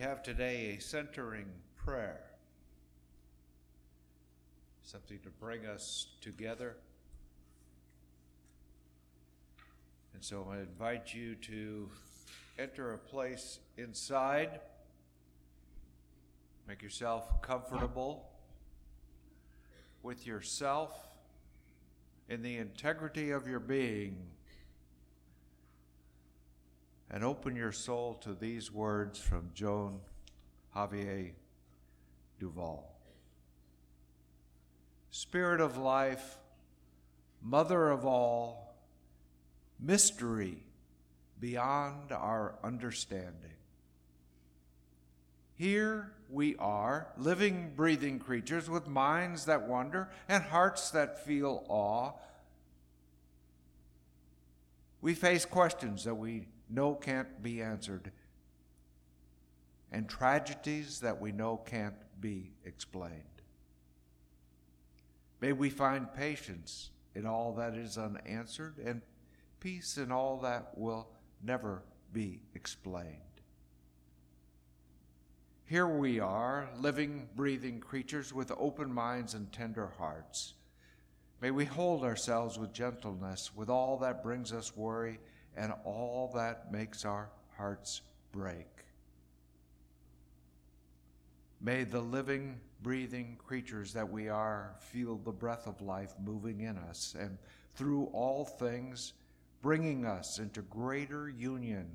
have today a centering prayer, something to bring us together. And so I invite you to enter a place inside, make yourself comfortable with yourself in the integrity of your being and open your soul to these words from Joan Javier Duval. Spirit of life, mother of all, mystery beyond our understanding. Here we are, living, breathing creatures with minds that wonder and hearts that feel awe. We face questions that we know can't be answered, and tragedies that we know can't be explained. May we find patience in all that is unanswered and peace in all that will never be explained. Here we are, living, breathing creatures with open minds and tender hearts. May we hold ourselves with gentleness with all that brings us worry and all that makes our hearts break. May the living, breathing creatures that we are feel the breath of life moving in us and through all things bringing us into greater union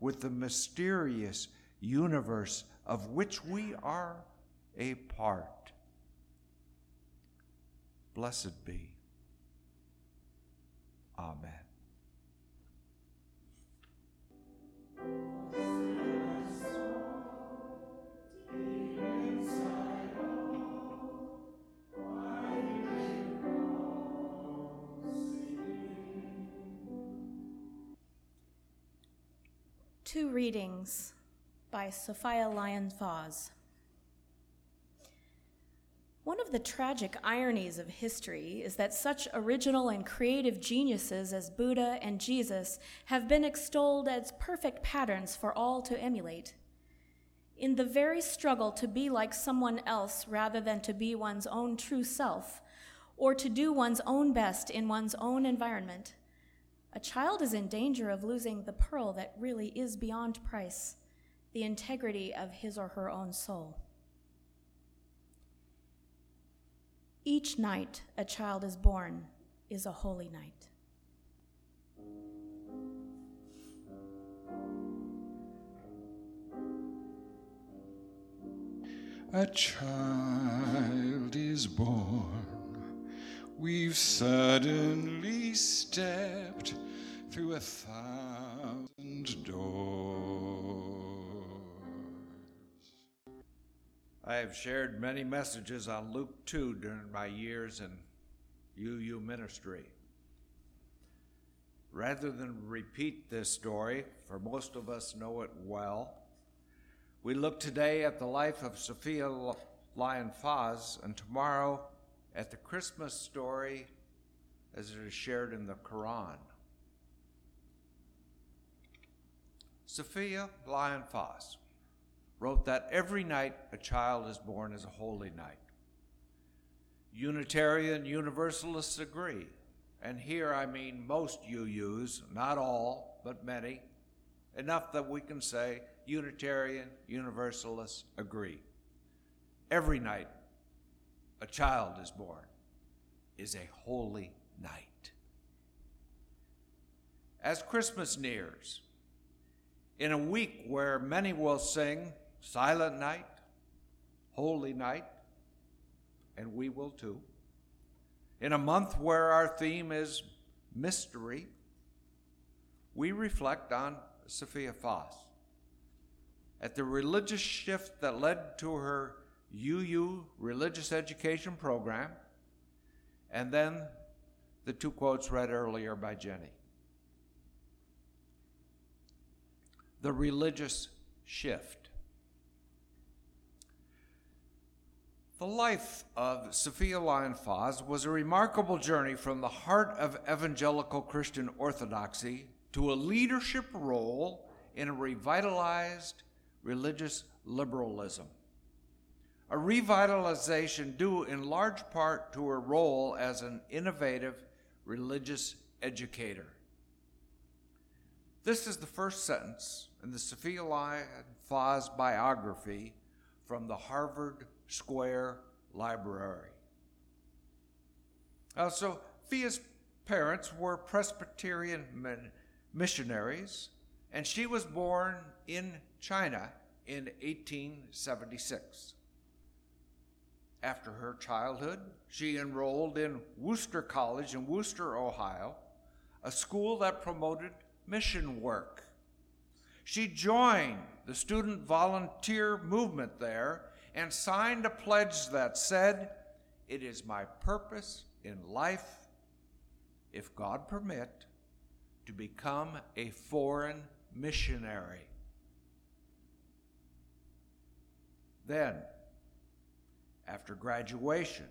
with the mysterious universe of which we are a part. Blessed be. Amen. Two readings by Sophia Lyon Fahs. One of the tragic ironies of history is that such original and creative geniuses as Buddha and Jesus have been extolled as perfect patterns for all to emulate. In the very struggle to be like someone else rather than to be one's own true self, or to do one's own best in one's own environment, a child is in danger of losing the pearl that really is beyond price the integrity of his or her own soul. Each night a child is born is a holy night. A child is born. We've suddenly stepped through a thousand doors. I have shared many messages on Luke 2 during my years in UU ministry. Rather than repeat this story, for most of us know it well, we look today at the life of Sophia Lyon Fahs and tomorrow at the Christmas story as it is shared in the Quran. Sophia Lyon Fahs wrote that every night a child is born is a holy night. Unitarian Universalists agree, and here I mean most UUs, not all, but many, enough that we can say Unitarian Universalists agree. Every night a child is born is a holy night. As Christmas nears, in a week where many will sing Silent Night, Holy Night, and we will too. In a month where our theme is mystery, we reflect on Sophia Fahs. At the religious shift that led to her UU religious education program, and then the two quotes read earlier by Jenny. The religious shift. The life of Sophia Lyon Fahs was a remarkable journey from the heart of evangelical Christian orthodoxy to a leadership role in a revitalized religious liberalism, a revitalization due in large part to her role as an innovative religious educator. This is the first sentence in the Sophia Lyon Fahs biography from the Harvard Square Library. Uh, Fia's parents were Presbyterian missionaries, and she was born in China in 1876. After her childhood, she enrolled in Wooster College in Wooster, Ohio, a school that promoted mission work. She joined the student volunteer movement there and signed a pledge that said, It is my purpose in life, if God permit, to become a foreign missionary. Then, after graduation,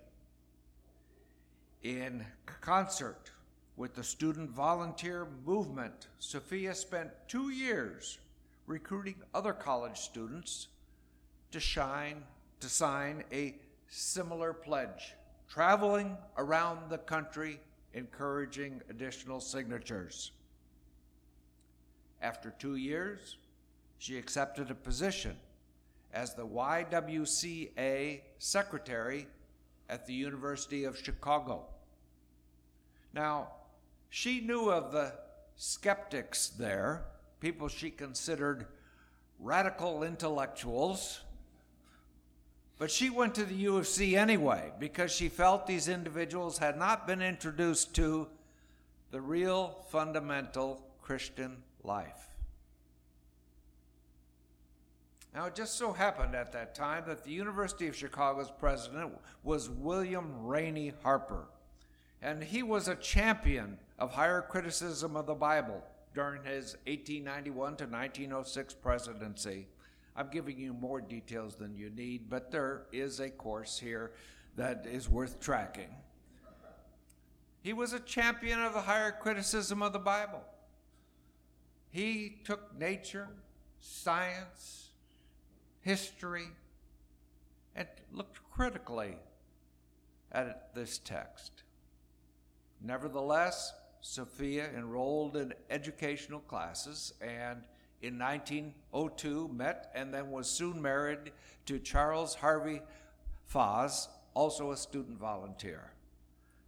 in concert with the student volunteer movement, Sophia spent two years recruiting other college students to shine to sign a similar pledge, traveling around the country encouraging additional signatures. After two years, she accepted a position as the YWCA secretary at the University of Chicago. Now, she knew of the skeptics there, people she considered radical intellectuals, but she went to the U of C anyway because she felt these individuals had not been introduced to the real fundamental Christian life. Now, it just so happened at that time that the University of Chicago's president was William Rainey Harper, and he was a champion of higher criticism of the Bible during his 1891 to 1906 presidency. I'm giving you more details than you need, but there is a course here that is worth tracking. He was a champion of the higher criticism of the Bible. He took nature, science, history, and looked critically at this text. Nevertheless, Sophia enrolled in educational classes and in 1902 met and then was soon married to Charles Harvey Fahs, also a student volunteer.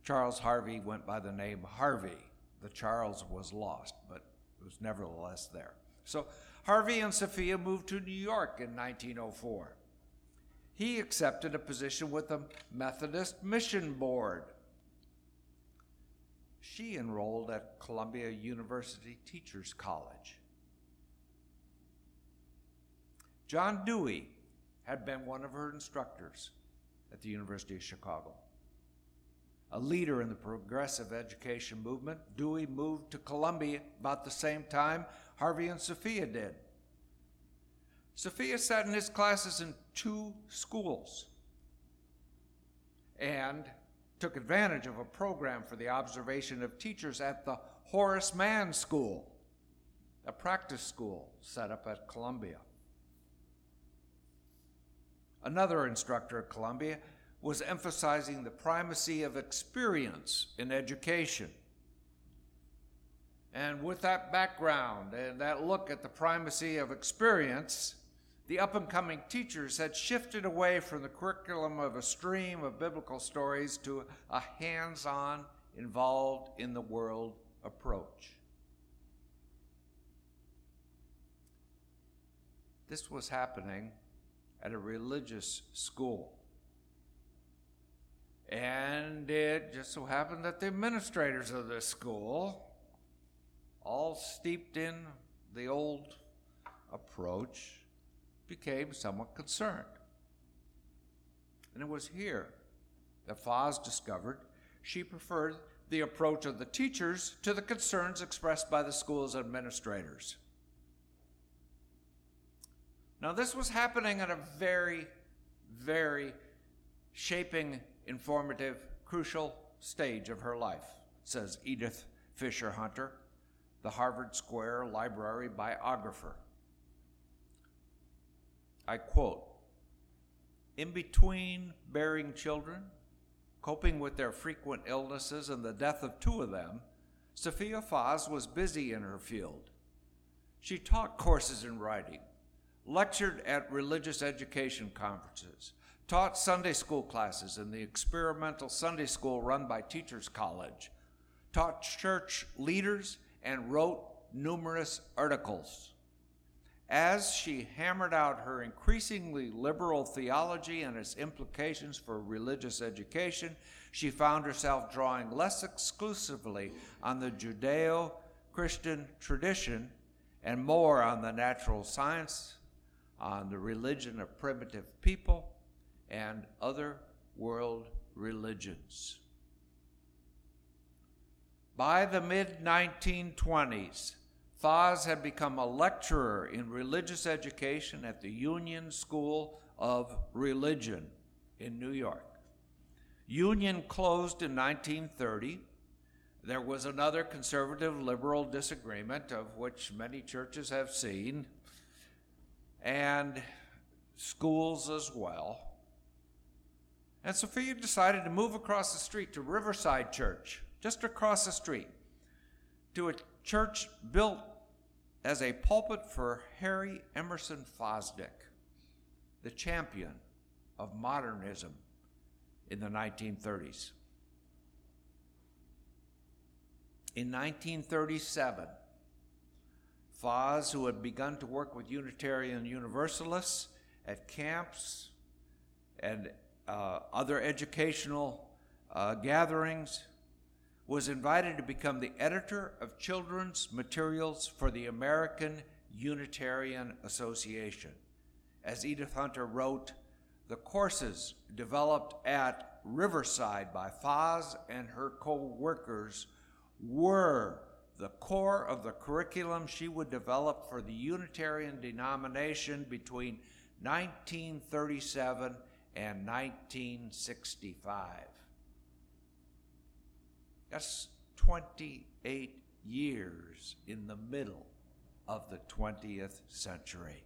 Charles Harvey went by the name Harvey. The Charles was lost, but it was nevertheless there. So Harvey and Sophia moved to New York in 1904. He accepted a position with the Methodist Mission Board. She enrolled at Columbia University Teachers College. John Dewey had been one of her instructors at the University of Chicago. A leader in the progressive education movement, Dewey moved to Columbia about the same time Harvey and Sophia did. Sophia sat in his classes in two schools and took advantage of a program for the observation of teachers at the Horace Mann School, a practice school set up at Columbia. Another instructor at Columbia was emphasizing the primacy of experience in education. And with that background and that look at the primacy of experience, the up and coming teachers had shifted away from the curriculum of a stream of biblical stories to a hands on, involved in the world approach. This was happening at a religious school. And it just so happened that the administrators of this school all steeped in the old approach, became somewhat concerned. And it was here that Fahs discovered she preferred the approach of the teachers to the concerns expressed by the school's administrators. Now, this was happening at a very, very shaping, informative, crucial stage of her life, says Edith Fisher Hunter the Harvard Square Library biographer. I quote, in between bearing children, coping with their frequent illnesses and the death of two of them, Sophia Fahs was busy in her field. She taught courses in writing, lectured at religious education conferences, taught Sunday school classes in the experimental Sunday school run by Teachers College, taught church leaders, and wrote numerous articles. As she hammered out her increasingly liberal theology and its implications for religious education, she found herself drawing less exclusively on the Judeo Christian tradition and more on the natural science, on the religion of primitive people, and other world religions. By the mid 1920s, Fahs had become a lecturer in religious education at the Union School of Religion in New York. Union closed in 1930. There was another conservative liberal disagreement, of which many churches have seen, and schools as well. And Sophia decided to move across the street to Riverside Church, just across the street, to a church built as a pulpit for Harry Emerson Fosdick, the champion of modernism in the 1930s. In 1937, Fahs, who had begun to work with Unitarian Universalists at camps and uh, other educational uh, gatherings, was invited to become the editor of children's materials for the American Unitarian Association. As Edith Hunter wrote, the courses developed at Riverside by Fahs and her co workers were the core of the curriculum she would develop for the Unitarian denomination between 1937 and 1965. That's 28 years in the middle of the 20th century.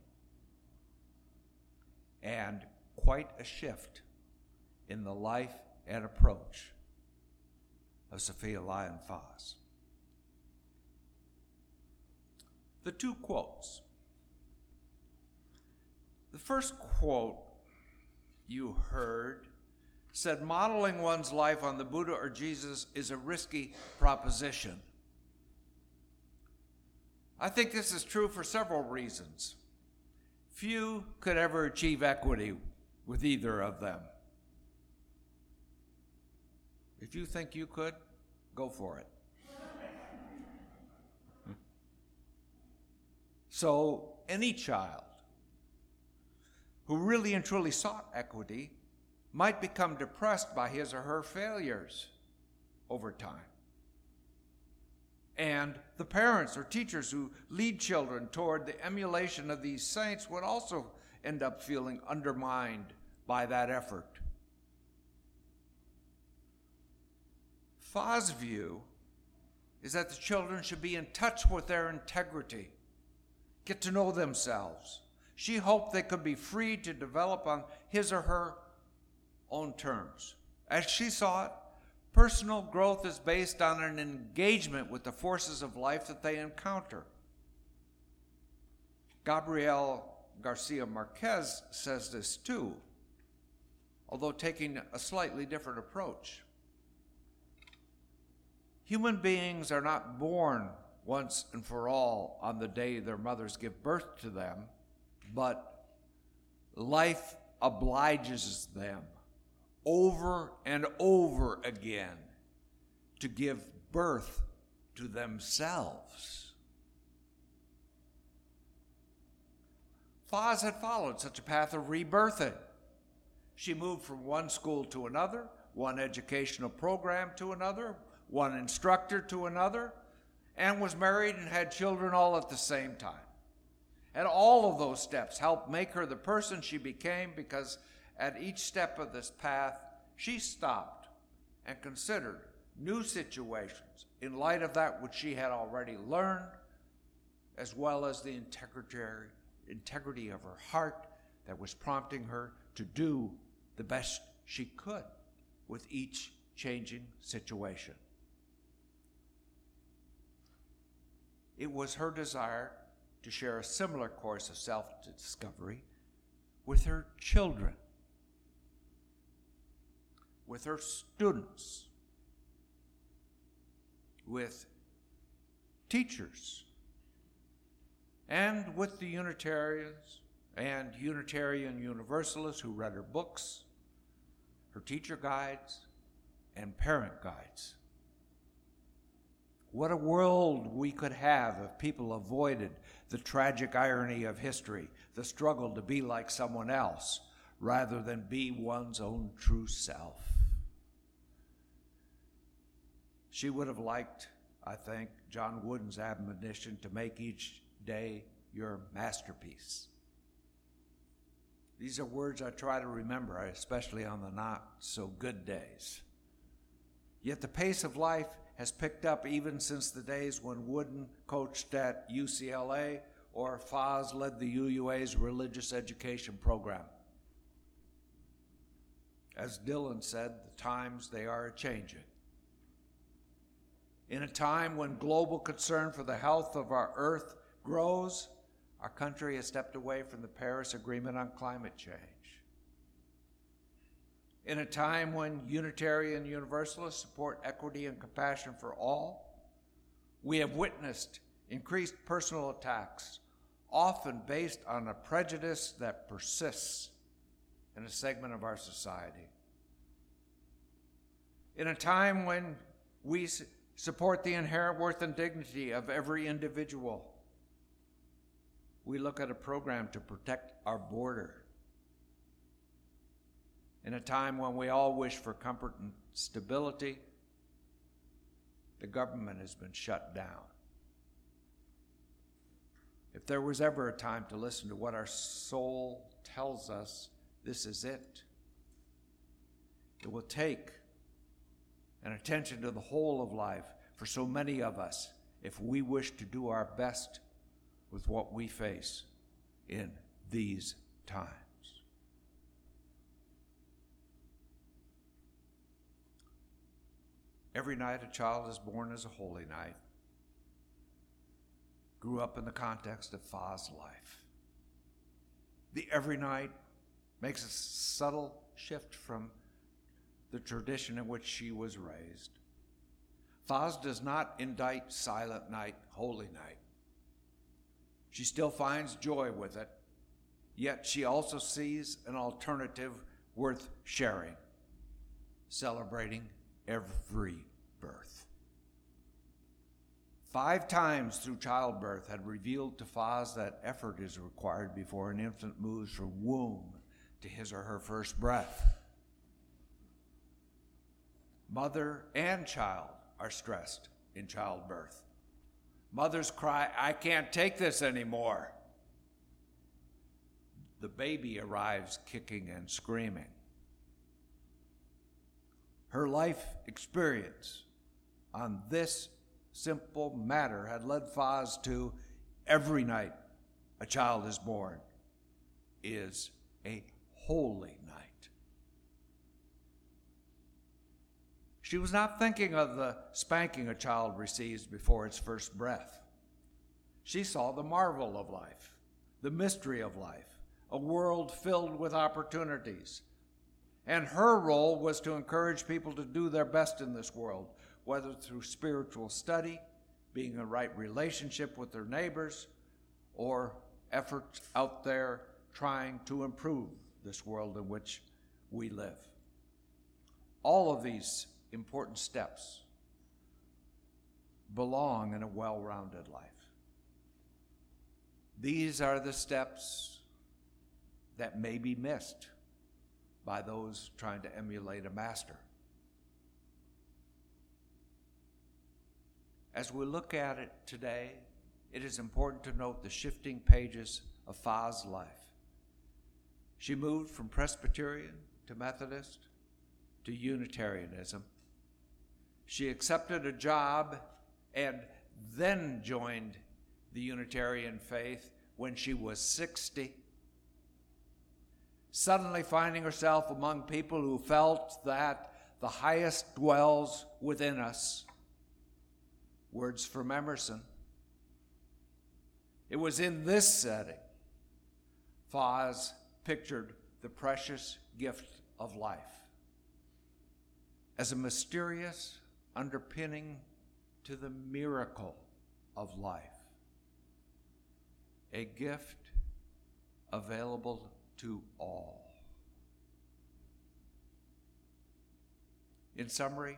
And quite a shift in the life and approach of Sophia Lyon Fahs. The two quotes. The first quote you heard said modeling one's life on the Buddha or Jesus is a risky proposition. I think this is true for several reasons. Few could ever achieve equity with either of them. If you think you could, go for it. So, any child who really and truly sought equity might become depressed by his or her failures over time. And the parents or teachers who lead children toward the emulation of these saints would also end up feeling undermined by that effort. Fahs' view is that the children should be in touch with their integrity, get to know themselves. She hoped they could be free to develop on his or her own terms. As she saw it, personal growth is based on an engagement with the forces of life that they encounter. Gabriel Garcia Marquez says this too, although taking a slightly different approach. Human beings are not born once and for all on the day their mothers give birth to them, but life obliges them over and over again to give birth to themselves. Fahs had followed such a path of rebirthing. She moved from one school to another, one educational program to another, one instructor to another, and was married and had children all at the same time. And all of those steps helped make her the person she became because at each step of this path, she stopped and considered new situations in light of that which she had already learned, as well as the integrity, integrity of her heart, that was prompting her to do the best she could with each changing situation. It was her desire to share a similar course of self discovery with her children, with her students, with teachers, and with the Unitarians and Unitarian Universalists who read her books, her teacher guides, and parent guides. What a world we could have if people avoided the tragic irony of history, the struggle to be like someone else rather than be one's own true self. She would have liked, I think, John Wooden's admonition to make each day your masterpiece. These are words I try to remember, especially on the not so good days. Yet the pace of life has picked up even since the days when Wooden coached at UCLA or Fahs led the UUA's religious education program. As Dylan said, the times they are a changing. In a time when global concern for the health of our earth grows, our country has stepped away from the Paris Agreement on climate change. In a time when Unitarian Universalists support equity and compassion for all, we have witnessed increased personal attacks, often based on a prejudice that persists in a segment of our society. In a time when we support the inherent worth and dignity of every individual, we look at a program to protect our border in a time when we all wish for comfort and stability, the government has been shut down. If there was ever a time to listen to what our soul tells us, this is it. It will take an attention to the whole of life for so many of us if we wish to do our best with what we face in these times. Every night a child is born as a holy night. Grew up in the context of Fahs' life. The every night makes a subtle shift from the tradition in which she was raised. Fahs does not indict silent night, holy night. She still finds joy with it, yet she also sees an alternative worth sharing, celebrating every birth. Five times through childbirth had revealed to Fahs that effort is required before an infant moves from womb to his or her first breath. Mother and child are stressed in childbirth. Mothers cry, I can't take this anymore. The baby arrives kicking and screaming. Her life experience on this simple matter had led Fahs to every night a child is born is a holy night. She was not thinking of the spanking a child receives before its first breath. She saw the marvel of life, the mystery of life, a world filled with opportunities, and her role was to encourage people to do their best in this world, whether through spiritual study, being in right relationship with their neighbors, or efforts out there trying to improve this world in which we live. All of these important steps belong in a well rounded life. These are the steps that may be missed by those trying to emulate a master. As we look at it today, it is important to note the shifting pages of Fahs' life. She moved from Presbyterian to Methodist to Unitarianism. She accepted a job and then joined the Unitarian faith when she was 60 suddenly finding herself among people who felt that the highest dwells within us. Words from Emerson. It was in this setting Fahs pictured the precious gift of life as a mysterious underpinning to the miracle of life, a gift available to all. In summary,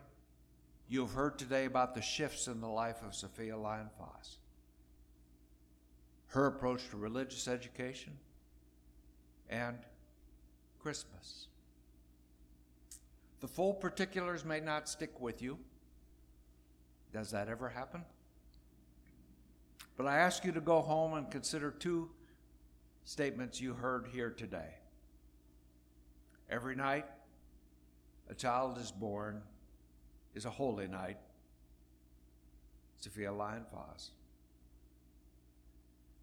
you have heard today about the shifts in the life of Sophia Lyon Fahs. Her approach to religious education and Christmas. The full particulars may not stick with you. Does that ever happen? But I ask you to go home and consider two statements you heard here today. Every night a child is born is a holy night. Sophia Lyon Fahs.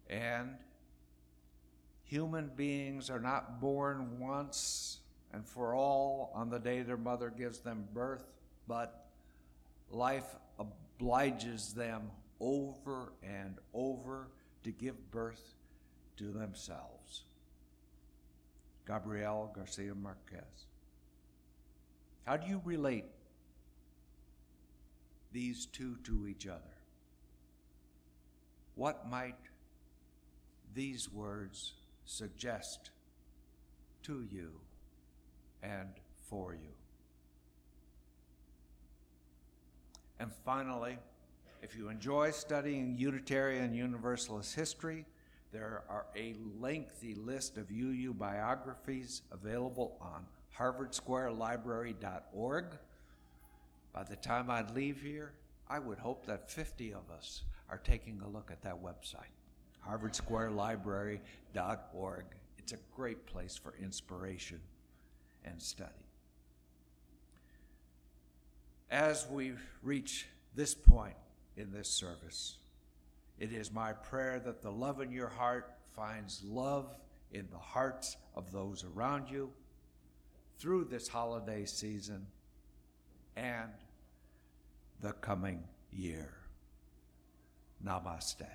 And human beings are not born once and for all on the day their mother gives them birth, but life obliges them over and over to give birth to themselves. Gabriel Garcia Marquez. How do you relate these two to each other? What might these words suggest to you and for you? And finally, if you enjoy studying Unitarian Universalist history, there are a lengthy list of UU biographies available on harvardsquarelibrary.org. By the time I leave here, I would hope that 50 of us are taking a look at that website, harvardsquarelibrary.org. It's a great place for inspiration and study. As we reach this point in this service, it is my prayer that the love in your heart finds love in the hearts of those around you through this holiday season and the coming year. Namaste.